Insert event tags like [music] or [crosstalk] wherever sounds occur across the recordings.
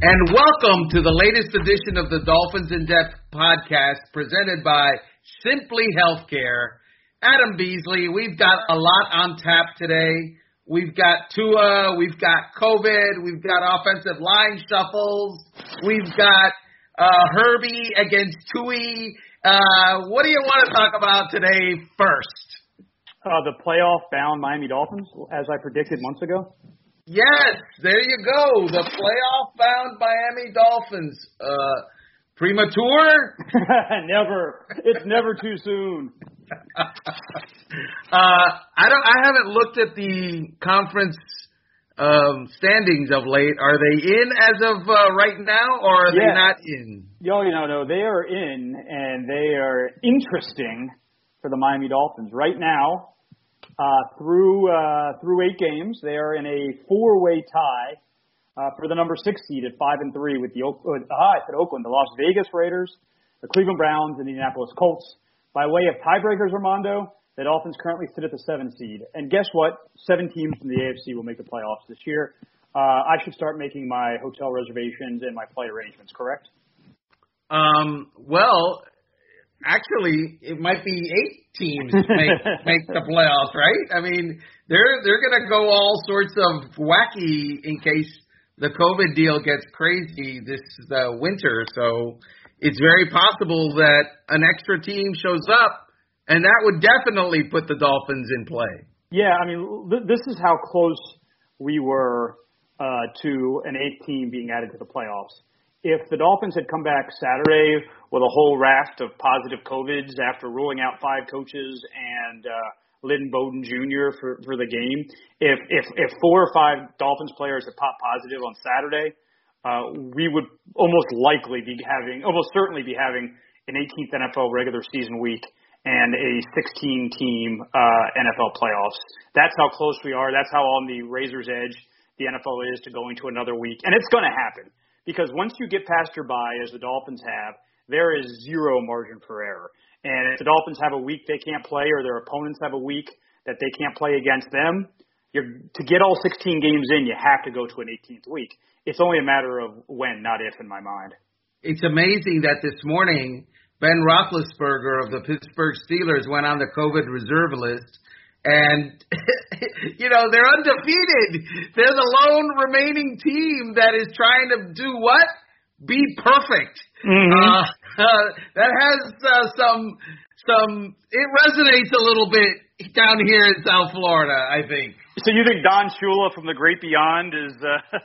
And welcome to the latest edition of the Dolphins in Depth podcast presented by Simply Healthcare. Adam Beasley, we've got a lot on tap today. We've got Tua, we've got COVID, we've got offensive line shuffles, we've got uh, Herbie against Tui. Uh, what do you want to talk about today first? Uh, the playoff bound Miami Dolphins, as I predicted months ago. Yes, there you go. The playoff bound Miami Dolphins. Uh, premature? [laughs] never. It's never too soon. [laughs] uh, I don't. I haven't looked at the conference um, standings of late. Are they in as of uh, right now, or are yeah. they not in? Yo, you know, no, they are in, and they are interesting for the Miami Dolphins right now. Uh, through uh, through eight games, they are in a four-way tie uh, for the number six seed at five and three with the uh, I said Oakland, the Las Vegas Raiders, the Cleveland Browns, and the Indianapolis Colts. By way of tiebreakers, Armando, the Dolphins currently sit at the seven seed. And guess what? Seven teams from the AFC will make the playoffs this year. Uh, I should start making my hotel reservations and my flight arrangements. Correct? Um, well, actually, it might be eight teams [laughs] make make the playoffs, right? I mean, they're they're going to go all sorts of wacky in case the COVID deal gets crazy this uh, winter. So it's very possible that an extra team shows up, and that would definitely put the Dolphins in play. Yeah, I mean, th- this is how close we were uh, to an eighth team being added to the playoffs if the Dolphins had come back Saturday with a whole raft of positive COVIDs after ruling out five coaches and uh, Lynn Bowden Jr. for for the game, if if if four or five Dolphins players had popped positive on Saturday, uh, we would almost likely be having, almost certainly be having an 18th NFL regular season week and a 16 team uh, NFL playoffs. That's how close we are. That's how on the razor's edge the NFL is to going to another week, and it's going to happen because once you get past your bye, as the Dolphins have, there is zero margin for error. And if the Dolphins have a week they can't play, or their opponents have a week that they can't play against them, you're, to get all 16 games in, you have to go to an 18th week. It's only a matter of when, not if, in my mind. It's amazing that this morning Ben Roethlisberger of the Pittsburgh Steelers went on the COVID reserve list and [laughs] you know they're undefeated. They're the lone remaining team that is trying to do what? Be perfect. Mm-hmm. Uh, [laughs] uh, that has uh, some some. It resonates a little bit down here in South Florida. I think. So you think Don Shula from the Great Beyond is uh,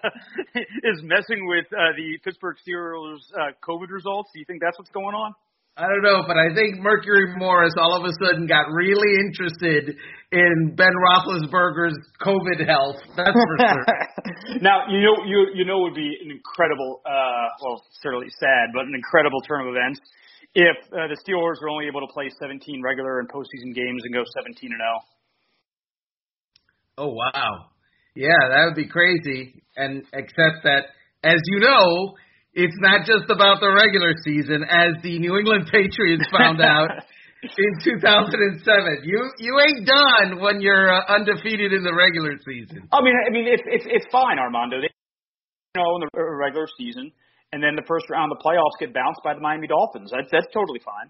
[laughs] is messing with uh, the Pittsburgh Steelers uh, COVID results? Do you think that's what's going on? I don't know, but I think Mercury Morris all of a sudden got really interested in Ben Roethlisberger's COVID health. That's for sure. [laughs] now you know you you know would be an incredible, uh, well, certainly sad, but an incredible turn of events if uh, the Steelers were only able to play 17 regular and postseason games and go 17 and 0. Oh wow, yeah, that would be crazy. And except that, as you know, it's not just about the regular season, as the New England Patriots found out [laughs] in 2007. You you ain't done when you're uh, undefeated in the regular season. I mean, I mean, it's it's it's fine, Armando. They you know in the regular season, and then the first round of the playoffs get bounced by the Miami Dolphins. That's that's totally fine.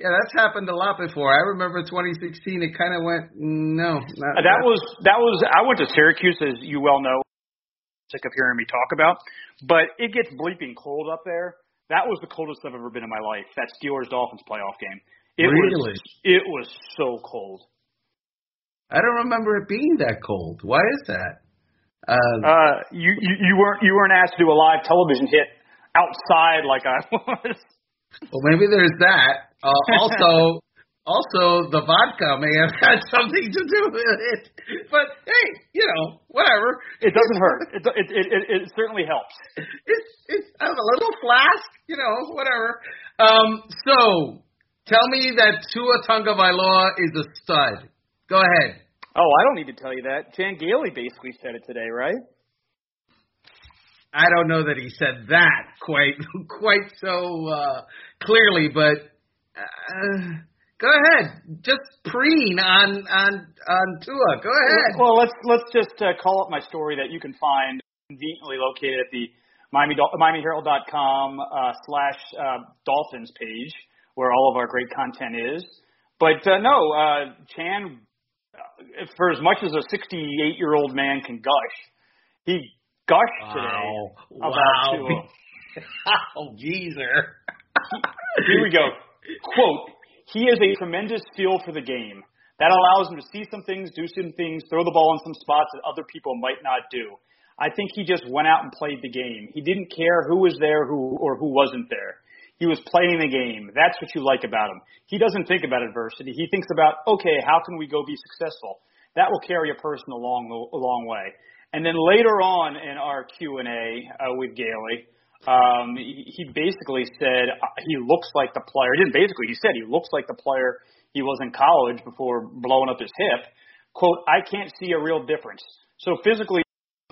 Yeah, that's happened a lot before. I remember 2016. It kind of went no. Not, that was that was. I went to Syracuse, as you well know sick of hearing me talk about. But it gets bleeping cold up there. That was the coldest I've ever been in my life. That Steelers Dolphins playoff game. It really? Was, it was so cold. I don't remember it being that cold. Why is that? Um, uh, you, you you weren't you weren't asked to do a live television hit outside like I [laughs] was. Well, maybe there's that. Uh, also, [laughs] also, the vodka may have [laughs] had something to do with it. But hey, you know, whatever. It doesn't hurt. It it it, it, it certainly helps. It's it's a little flask, you know, whatever. Um, so tell me that Tua Tagovailoa is a stud. Go ahead. Oh, I don't need to tell you that. Chan Gailey basically said it today, right? I don't know that he said that quite [laughs] quite so uh, clearly, but. Uh, Go ahead, just preen on on on Tua. Go ahead. Well, let's let's just uh, call up my story that you can find conveniently located at the Miami, MiamiHerald.com uh, slash uh, Dolphins page where all of our great content is. But uh, no, uh, Chan, uh, for as much as a 68 year old man can gush, he gushed wow. today wow. about Tua. [laughs] oh, geezer. Here we go. [laughs] Quote, he has a tremendous feel for the game. That allows him to see some things, do some things, throw the ball in some spots that other people might not do. I think he just went out and played the game. He didn't care who was there who or who wasn't there. He was playing the game. That's what you like about him. He doesn't think about adversity. He thinks about, okay, how can we go be successful? That will carry a person a long, a long way. And then later on in our Q and A uh, with Gailey, um, he, basically said uh, he looks like the player. He didn't basically. He said he looks like the player he was in college before blowing up his hip. Quote, I can't see a real difference. So physically,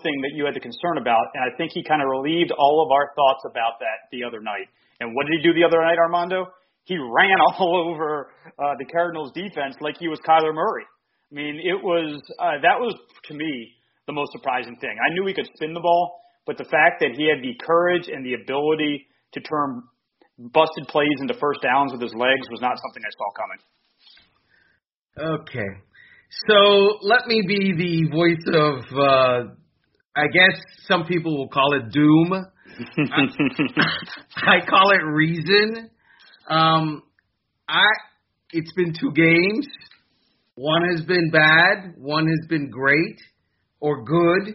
thing that you had to concern about, and I think he kind of relieved all of our thoughts about that the other night. And what did he do the other night, Armando? He ran [laughs] all over uh, the Cardinals defense like he was Kyler Murray. I mean, it was uh, that was to me the most surprising thing. I knew he could spin the ball, but the fact that he had the courage and the ability to turn busted plays into first downs with his legs was not something I saw coming. Okay. So let me be the voice of, uh, I guess some people will call it doom. I, [laughs] I call it reason. Um, I it's been two games. One has been bad. One has been great or good.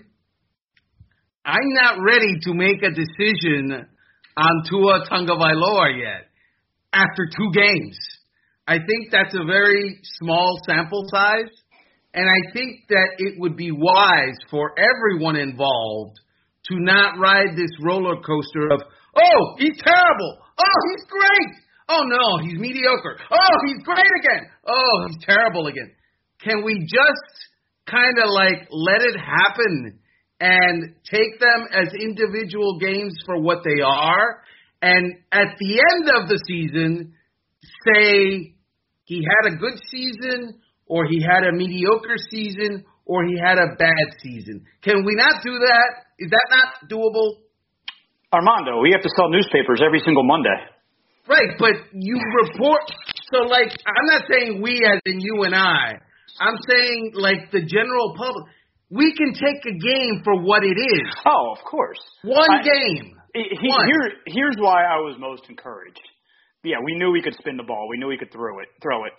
I'm not ready to make a decision on Tua Tagovailoa yet after two games. I think that's a very small sample size, and I think that it would be wise for everyone involved to not ride this roller coaster of, oh, he's terrible. Oh, he's great. Oh, no, he's mediocre. Oh, he's great again. Oh, he's terrible again. Can we just kind of like let it happen and take them as individual games for what they are? And at the end of the season, say he had a good season or he had a mediocre season or he had a bad season. Can we not do that? Is that not doable? Armando, we have to sell newspapers every single Monday. Right, but you report. So, like, I'm not saying we as in you and I. I'm saying, like, the general public. We can take a game for what it is. Oh, of course. One I, game. He, One. Here, here's why I was most encouraged. Yeah, we knew he could spin the ball. We knew he could throw it. Throw it.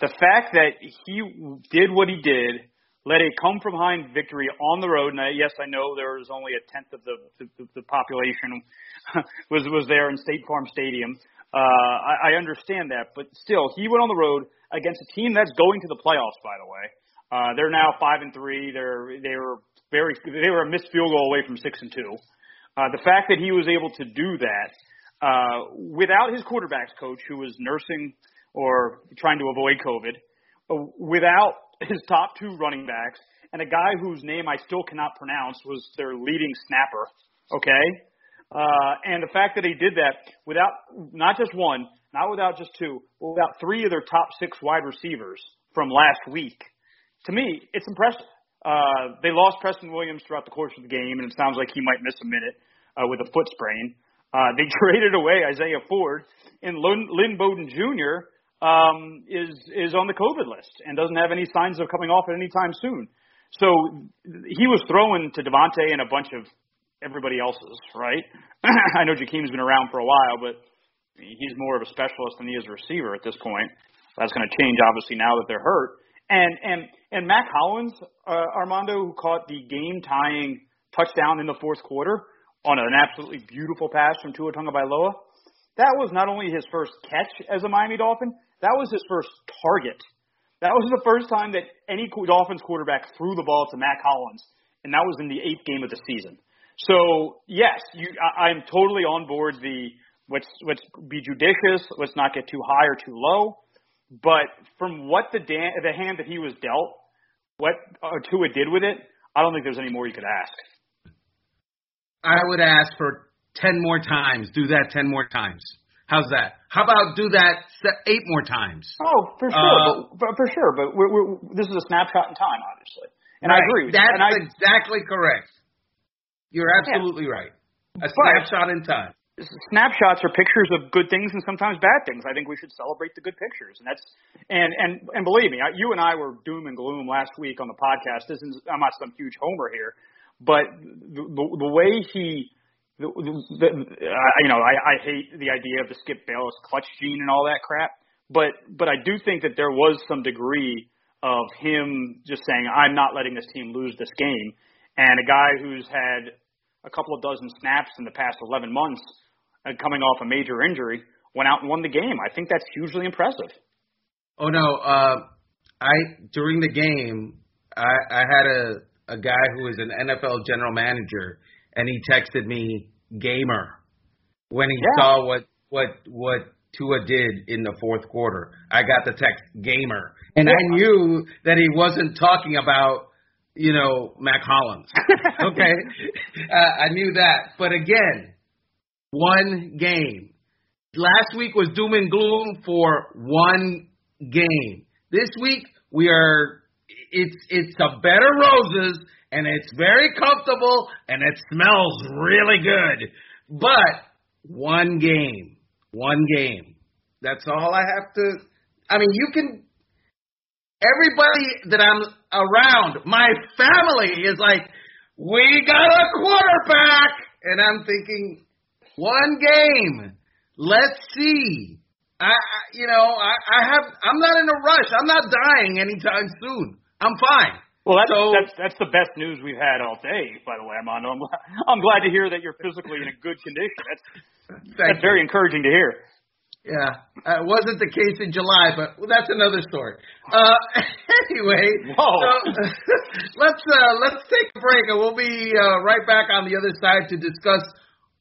The fact that he did what he did led a come from behind victory on the road. And I, yes, I know there was only a tenth of the the, the population [laughs] was was there in State Farm Stadium. Uh, I, I understand that, but still, he went on the road against a team that's going to the playoffs. By the way, uh, they're now five and three. They're they were very they were a missed field goal away from six and two. Uh, the fact that he was able to do that uh, without his quarterbacks coach, who was nursing or trying to avoid COVID, uh, without his top two running backs, and a guy whose name I still cannot pronounce was their leading snapper. Okay, uh, and the fact that he did that without not just one, not without just two, but without three of their top six wide receivers from last week, to me, it's impressive. Uh, they lost Preston Williams throughout the course of the game, and it sounds like he might miss a minute uh, with a foot sprain. Uh, they [laughs] traded away Isaiah Ford, and Lynn, Lynn Bowden Jr um, is is on the COVID list and doesn't have any signs of coming off at any time soon. So he was throwing to DeVante and a bunch of everybody else's, right? [clears throat] I know Jakeem's been around for a while, but he's more of a specialist than he is a receiver at this point. That's going to change obviously now that they're hurt. And and and Mack Hollins, uh, Armando, who caught the game tying touchdown in the fourth quarter on an absolutely beautiful pass from Tua Tagovailoa. That was not only his first catch as a Miami Dolphin, that was his first target. That was the first time that any Dolphins quarterback threw the ball to Mack Hollins, and that was in the eighth game of the season. So yes, you, I, I'm totally on board. The let's let's be judicious. Let's not get too high or too low. But from what the dan- the hand that he was dealt, what uh, Tua did with it, I don't think there's any more you could ask. I would ask for ten more times. Do that ten more times. How's that? How about do that eight more times? Oh, for sure, uh, but, for sure. But we're, we're, this is a snapshot in time, obviously, and right. I agree. That's I, exactly correct. You're absolutely yeah. right. A snapshot in time. Snapshots are pictures of good things and sometimes bad things. I think we should celebrate the good pictures, and that's and and and believe me, you and I were doom and gloom last week on the podcast. This is I'm not some huge homer here, but the the, way he the, the, uh, you know I, I hate the idea of the Skip Bayless clutch gene and all that crap, but but I do think that there was some degree of him just saying I'm not letting this team lose this game, and a guy who's had a couple of dozen snaps in the past 11 months, coming off a major injury, went out and won the game. I think that's hugely impressive. Oh no, uh, I during the game, I, I had a a guy who is an NFL general manager, and he texted me gamer when he yeah. saw what what what Tua did in the fourth quarter. I got the text gamer, and yeah. I knew that he wasn't talking about you know, Mack Hollins. [laughs] okay, uh, I knew that. But again, one game. Last week was doom and gloom for one game. This week we are. It's it's a bed of roses and it's very comfortable and it smells really good. But one game, one game. That's all I have to. I mean, you can everybody that I'm around, my family is like, we got a quarterback. And I'm thinking, one game. Let's see. I, I you know, I, I have, I'm not in a rush. I'm not dying anytime soon. I'm fine. Well, that's, so, that's that's the best news we've had all day. By the way, Armando, I'm, I'm glad to hear that you're physically in a good condition. That's that's very encouraging to hear. Yeah, uh, it wasn't the case in July, but that's another story. Uh, [laughs] anyway, so, [laughs] let's uh, let's take a break, and we'll be uh, right back on the other side to discuss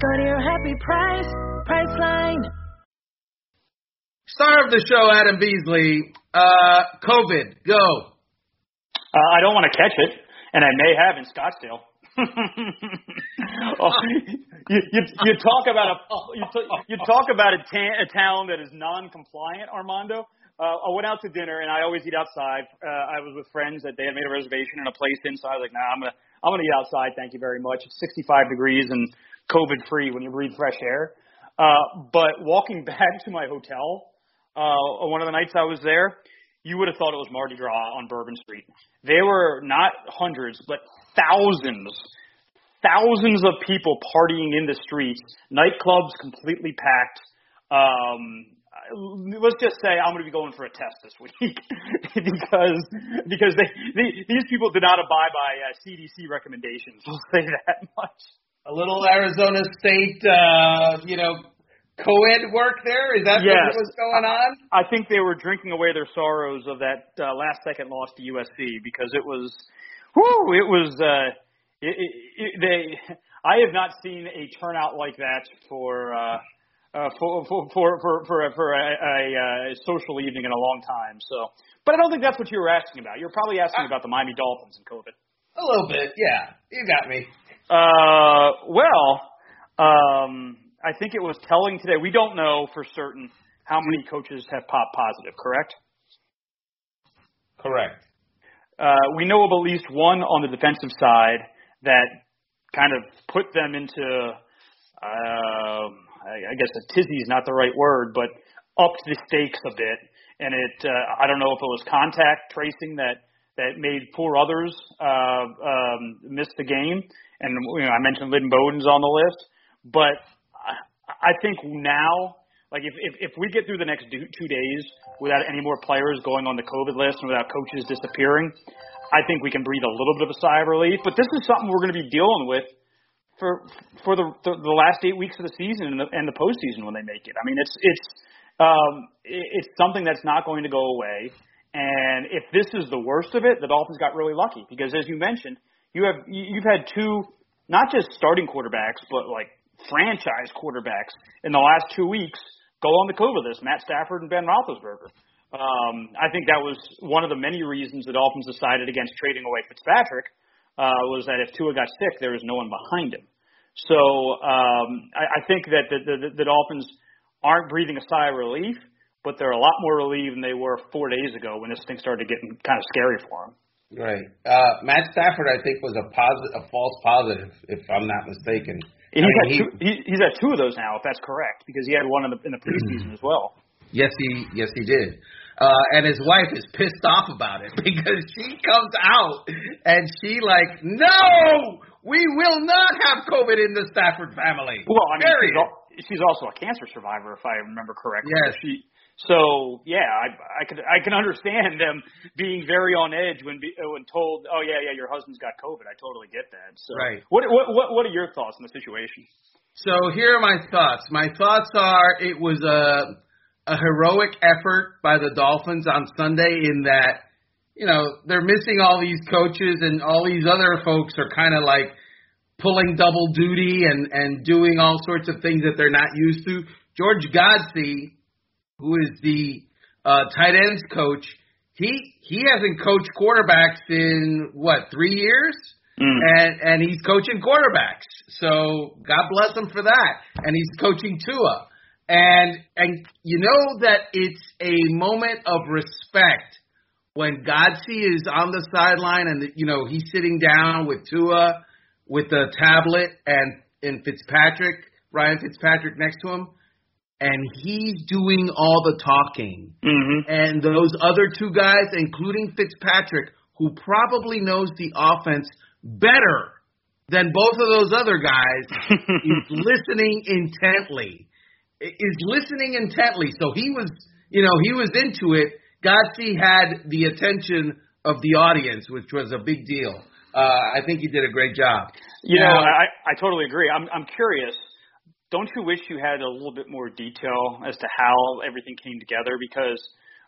Go to your happy price, Priceline. Star of the show, Adam Beasley. Uh, COVID, go. Uh, I don't want to catch it, and I may have in Scottsdale. [laughs] oh, you, you, you talk about a you, t- you talk about a, ta- a town that is non-compliant, Armando. Uh, I went out to dinner, and I always eat outside. Uh, I was with friends that they had made a reservation in a place in, so I was like, "Nah, I'm gonna I'm gonna eat outside. Thank you very much. It's 65 degrees and COVID free when you breathe fresh air." Uh, but walking [laughs] back to my hotel, uh, one of the nights I was there, you would have thought it was Mardi Gras on Bourbon Street. There were not hundreds, but thousands, thousands of people partying in the streets, nightclubs completely packed. Um, let's just say I'm going to be going for a test this week [laughs] because because they, they these people did not abide by uh, CDC recommendations. [laughs] We'll say that much. A little Arizona State, uh, you know, co-ed work there? Is that yes. what was going on? I think they were drinking away their sorrows of that uh, last second loss to USC because it was, whoo, it was. Uh, it, it, it, they, I have not seen a turnout like that for. Uh, uh, for for for for for, a, for a, a, a social evening in a long time. So, but I don't think that's what you were asking about. You're probably asking I, about the Miami Dolphins and COVID. A little bit, yeah. You got me. Uh, well, um, I think it was telling today. We don't know for certain how many coaches have popped positive, correct? Correct. Uh, we know of at least one on the defensive side that kind of put them into, uh, I guess a tizzy is not the right word, but upped the stakes a bit. And it, uh, I don't know if it was contact tracing that that made poor others uh, um, miss the game. And you know, I mentioned Lynn Bowden's on the list, but I think now, like if, if if we get through the next two days without any more players going on the COVID list and without coaches disappearing, I think we can breathe a little bit of a sigh of relief. But this is something we're going to be dealing with for for the the, the last eight weeks of the season and the, and the postseason when they make it. I mean, it's it's um, it's something that's not going to go away. And if this is the worst of it, the Dolphins got really lucky because, as you mentioned, you have you've had two not just starting quarterbacks, but like franchise quarterbacks in the last two weeks go on the COVID list. Matt Stafford and Ben Roethlisberger. Um, I think that was one of the many reasons the Dolphins decided against trading away Fitzpatrick uh, was that if Tua got sick, there was no one behind him. So um, I, I think that the, the, the Dolphins aren't breathing a sigh of relief, but they're a lot more relieved than they were four days ago when this thing started getting kind of scary for them. Right. Uh, Matt Stafford, I think, was a positive, a false positive, if I'm not mistaken. And he's, I mean, he, two, he, he's had two of those now, if that's correct, because he had one in the in the preseason as well. [clears throat] Yes, he yes he did. Uh, and his wife is pissed off about it [laughs] because she comes out and she like, no, we will not have COVID in the Stafford family. Well, I mean, she's, al- she's, also a cancer survivor, if I remember correctly. Yes. She, so yeah, I, I could I can understand them being very on edge when be, when told, oh yeah, yeah, your husband's got COVID. I totally get that. So right. What what what what are your thoughts on the situation? So here are my thoughts. My thoughts are it was a a heroic effort by the Dolphins on Sunday in that, you know, they're missing all these coaches and all these other folks are kind of like pulling double duty and, and doing all sorts of things that they're not used to. George Godsey, who is the uh, tight ends coach, he he hasn't coached quarterbacks in what three years, mm. and and he's coaching quarterbacks. So God bless him for that. And he's coaching Tua. And and you know that it's a moment of respect when Godsey is on the sideline and you know he's sitting down with Tua with the tablet and and Fitzpatrick, Ryan Fitzpatrick next to him, and he's doing all the talking. Mm-hmm. And those other two guys, including Fitzpatrick, who probably knows the offense better than both of those other guys, [laughs] is listening intently is listening intently. So he was, you know, he was into it. Godsey had the attention of the audience, which was a big deal. Uh, I think he did a great job. You know, I, I totally agree. I'm, I'm curious. Don't you wish you had a little bit more detail as to how everything came together? Because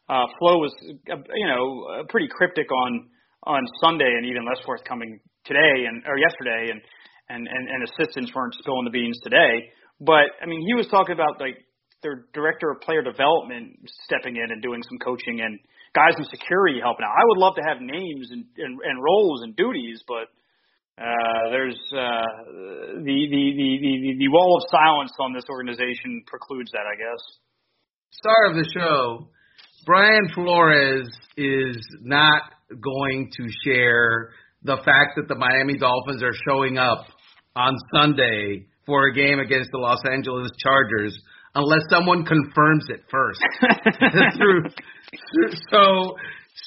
uh, Flo was, uh, you know, pretty cryptic on on Sunday and even less forthcoming today and or yesterday, and and and, and assistants weren't spilling the beans today. But I mean, he was talking about like their director of player development stepping in and doing some coaching and guys in security helping out. I would love to have names and and, and roles and duties, but uh, there's uh, the, the, the the the wall of silence on this organization precludes that, I guess. Star of the show, Brian Flores is not going to share the fact that the Miami Dolphins are showing up on Sunday for a game against the Los Angeles Chargers unless someone confirms it first. [laughs] [laughs] so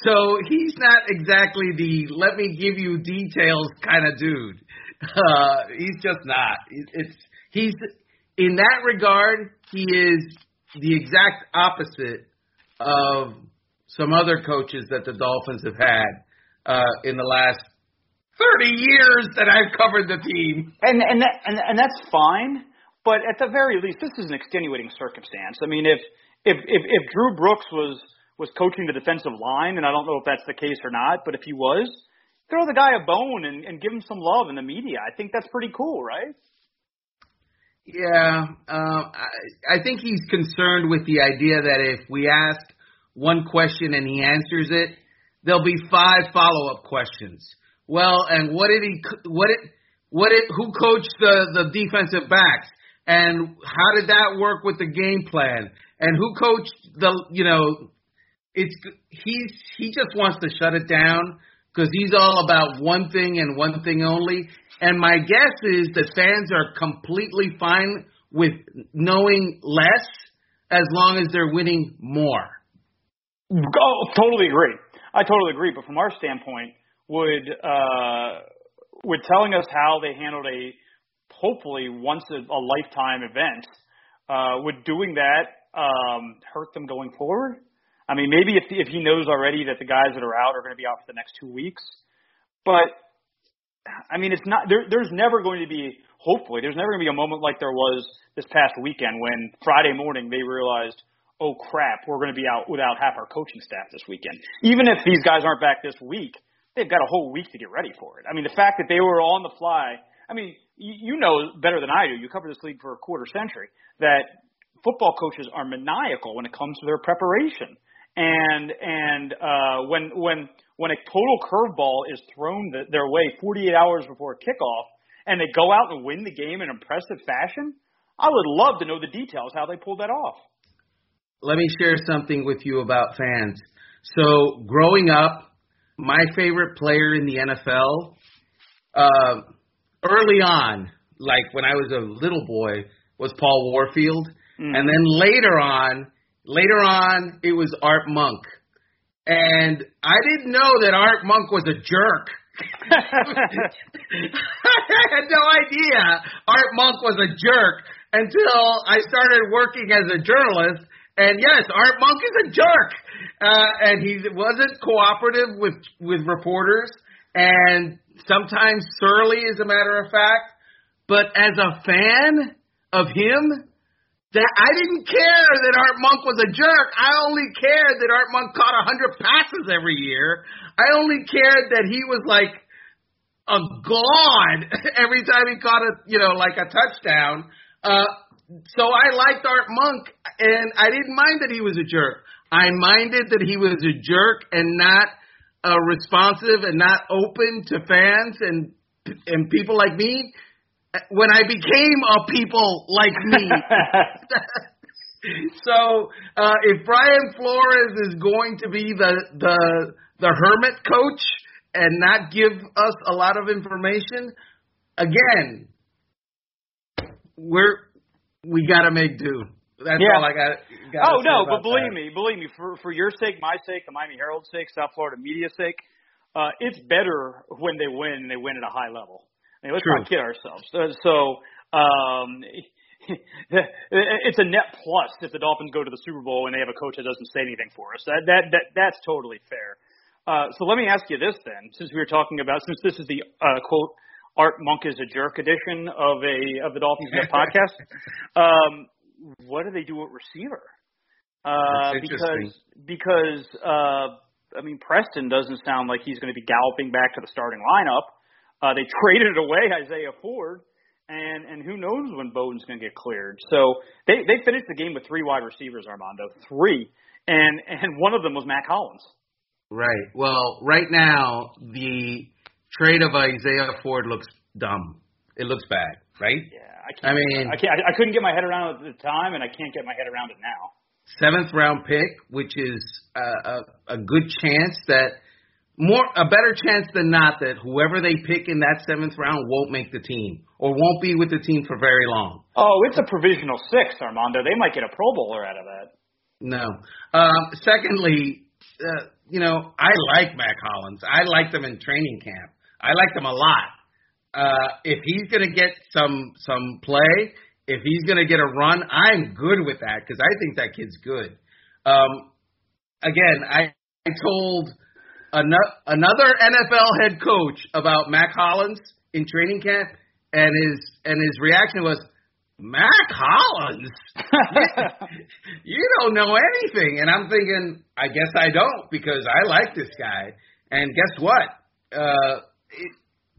so he's not exactly the let me give you details kind of dude. Uh, he's just not. It's he's in that regard he is the exact opposite of some other coaches that the Dolphins have had uh, in the last 30 years that I've covered the team. And and that and, and that's fine, but at the very least this is an extenuating circumstance. I mean, if if if, if Drew Brooks was was coaching the defensive line, and I don't know if that's the case or not, but if he was, throw the guy a bone and, and give him some love in the media. I think that's pretty cool, right? Yeah, uh, I, I think he's concerned with the idea that if we ask one question and he answers it, there'll be five follow up questions well, and what did he? What did? What did? Who coached the the defensive backs? And how did that work with the game plan? And who coached the? You know, it's he's he just wants to shut it down because he's all about one thing and one thing only. And my guess is that fans are completely fine with knowing less as long as they're winning more. Oh, totally agree. I totally agree. But from our standpoint, would uh, would telling us how they handled a hopefully once a, a lifetime event uh, would doing that um, hurt them going forward? I mean, maybe if if he knows already that the guys that are out are going to be out for the next two weeks, but I mean, it's not there. There's never going to be hopefully there's never going to be a moment like there was this past weekend when Friday morning they realized, oh crap, we're going to be out without half our coaching staff this weekend. Even if these guys aren't back this week, they've got a whole week to get ready for it. I mean, the fact that they were on the fly I mean, you, you know better than I do. You cover this league for a quarter century. That football coaches are maniacal when it comes to their preparation. And and uh, when when when a total curveball is thrown their way 48 hours before kickoff, and they go out and win the game in impressive fashion, I would love to know the details how they pulled that off. Let me share something with you about fans. So growing up, my favorite player in the NFL, uh, early on, like when I was a little boy, was Paul Warfield, mm-hmm. and then later on, later on, it was Art Monk, and I didn't know that Art Monk was a jerk. [laughs] I had no idea Art Monk was a jerk until I started working as a journalist. And yes, Art Monk is a jerk, uh, and he wasn't cooperative with with reporters, and sometimes surly, as a matter of fact. But as a fan of him, that I didn't care that Art Monk was a jerk. I only cared that Art Monk caught a hundred passes every year. I only cared that he was like a god [laughs] every time he caught a you know like a touchdown. Uh, so I liked Art Monk, and I didn't mind that he was a jerk. I minded that he was a jerk and not uh, responsive and not open to fans and and people like me. When I became a people like me. [laughs] so uh, if Brian Flores is going to be the the the hermit coach and not give us a lot of information, again, we're we got to make do. That's yeah. all I got. Oh no, but believe that. me, believe me, for for your sake, my sake, the Miami Herald's sake, South Florida media's sake, uh, it's better when they win and they win at a high level. I mean, let's True. not kid ourselves. So um, [laughs] it's a net plus if the Dolphins go to the Super Bowl and they have a coach that doesn't say anything for us. That that that that's totally fair. Uh, so let me ask you this then, since we were talking about, since this is the uh, quote Art Monk is a jerk edition of a of the Dolphins [laughs] podcast. Um, what do they do at receiver? Uh, because because uh, I mean Preston doesn't sound like he's going to be galloping back to the starting lineup. Uh, they [laughs] traded away Isaiah Ford, and and who knows when Bowden's going to get cleared. So they they finished the game with three wide receivers, Armando, three, and and one of them was Mack Hollins. Right. Well, right now the trade of Isaiah Ford looks dumb. It looks bad, right? Yeah, I can't. I mean, I can't. I, I couldn't get my head around it at the time, and I can't get my head around it now. Seventh round pick, which is a, a, a good chance that more a better chance than not that whoever they pick in that seventh round won't make the team or won't be with the team for very long. Oh, it's a provisional six, Armando. They might get a Pro Bowler out of that. No. Um, secondly, uh, you know, I like Mack Hollins. I liked him in training camp. I liked him a lot. Uh, if he's going to get some some play, if he's going to get a run, I'm good with that because I think that kid's good. Um, again, I, I told another NFL head coach about Mack Hollins in training camp, and his and his reaction was, Mack Hollins, [laughs] you don't know anything. And I'm thinking, I guess I don't because I like this guy. And guess what? Uh,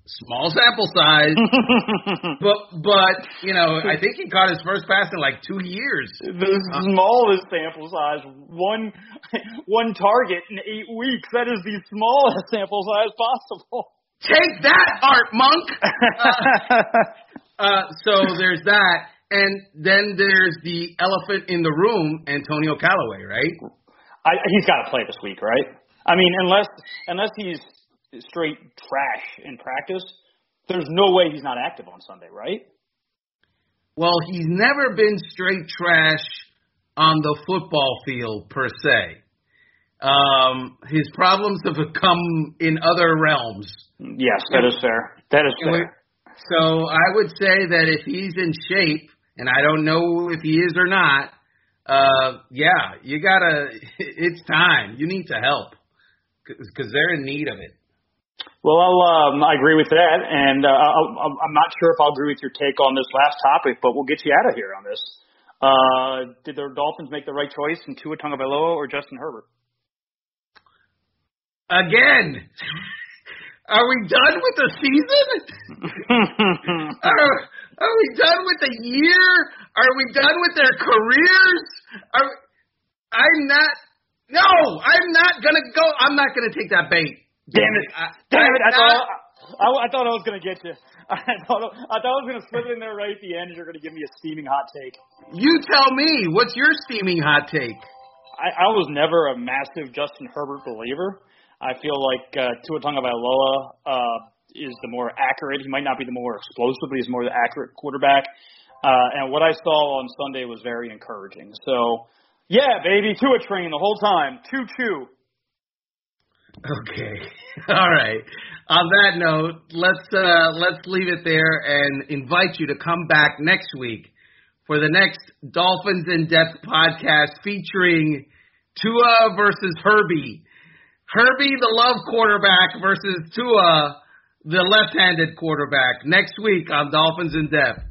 small sample size, [laughs] but but you know, I think he caught his first pass in like two years. The uh, smallest sample size, one [laughs] one target in eight weeks. That is the smallest [laughs] sample size possible. Take that, Art Monk. uh, uh, so there's that, and then there's the elephant in the room, Antonio Callaway, right? I, he's got to play this week, right? I mean, unless unless he's straight trash in practice, there's no way he's not active on Sunday, right? Well, he's never been straight trash on the football field per se. Um, his problems have come in other realms. Yes, that is fair. That is fair. So I would say that if he's in shape, and I don't know if he is or not, uh, yeah, you gotta. [laughs] It's time. You need to help because they're in need of it. Well, I'll, um, I agree with that, and uh, I'll, I'm not sure if I'll agree with your take on this last topic, but we'll get you out of here on this. Uh, did the Dolphins make the right choice in Tua Tagovailoa or Justin Herbert? Again, are we done with the season? [laughs] are, are we done with the year? Are we done with their careers? Are, I'm not. No, I'm not gonna go. I'm not gonna take that bait. Damn it! I, Damn it! I I'm thought I, I thought I was gonna get you. [laughs] I thought I thought I was gonna slip it in there right at the end. and You're gonna give me a steaming hot take. You tell me. What's your steaming hot take? I, I was never a massive Justin Herbert believer. I feel like uh, Tua Tagovailoa uh, is the more accurate. He might not be the more explosive, but he's more the accurate quarterback. Uh, and what I saw on Sunday was very encouraging. So, yeah, baby, Tua train the whole time. Choo choo. Okay. [laughs] All right. On that note, let's uh, let's leave it there and invite you to come back next week for the next Dolphins in Depth podcast featuring Tua versus Herbie. Herbie, the love quarterback, versus Tua, the left-handed quarterback. Next week on Dolphins in Depth.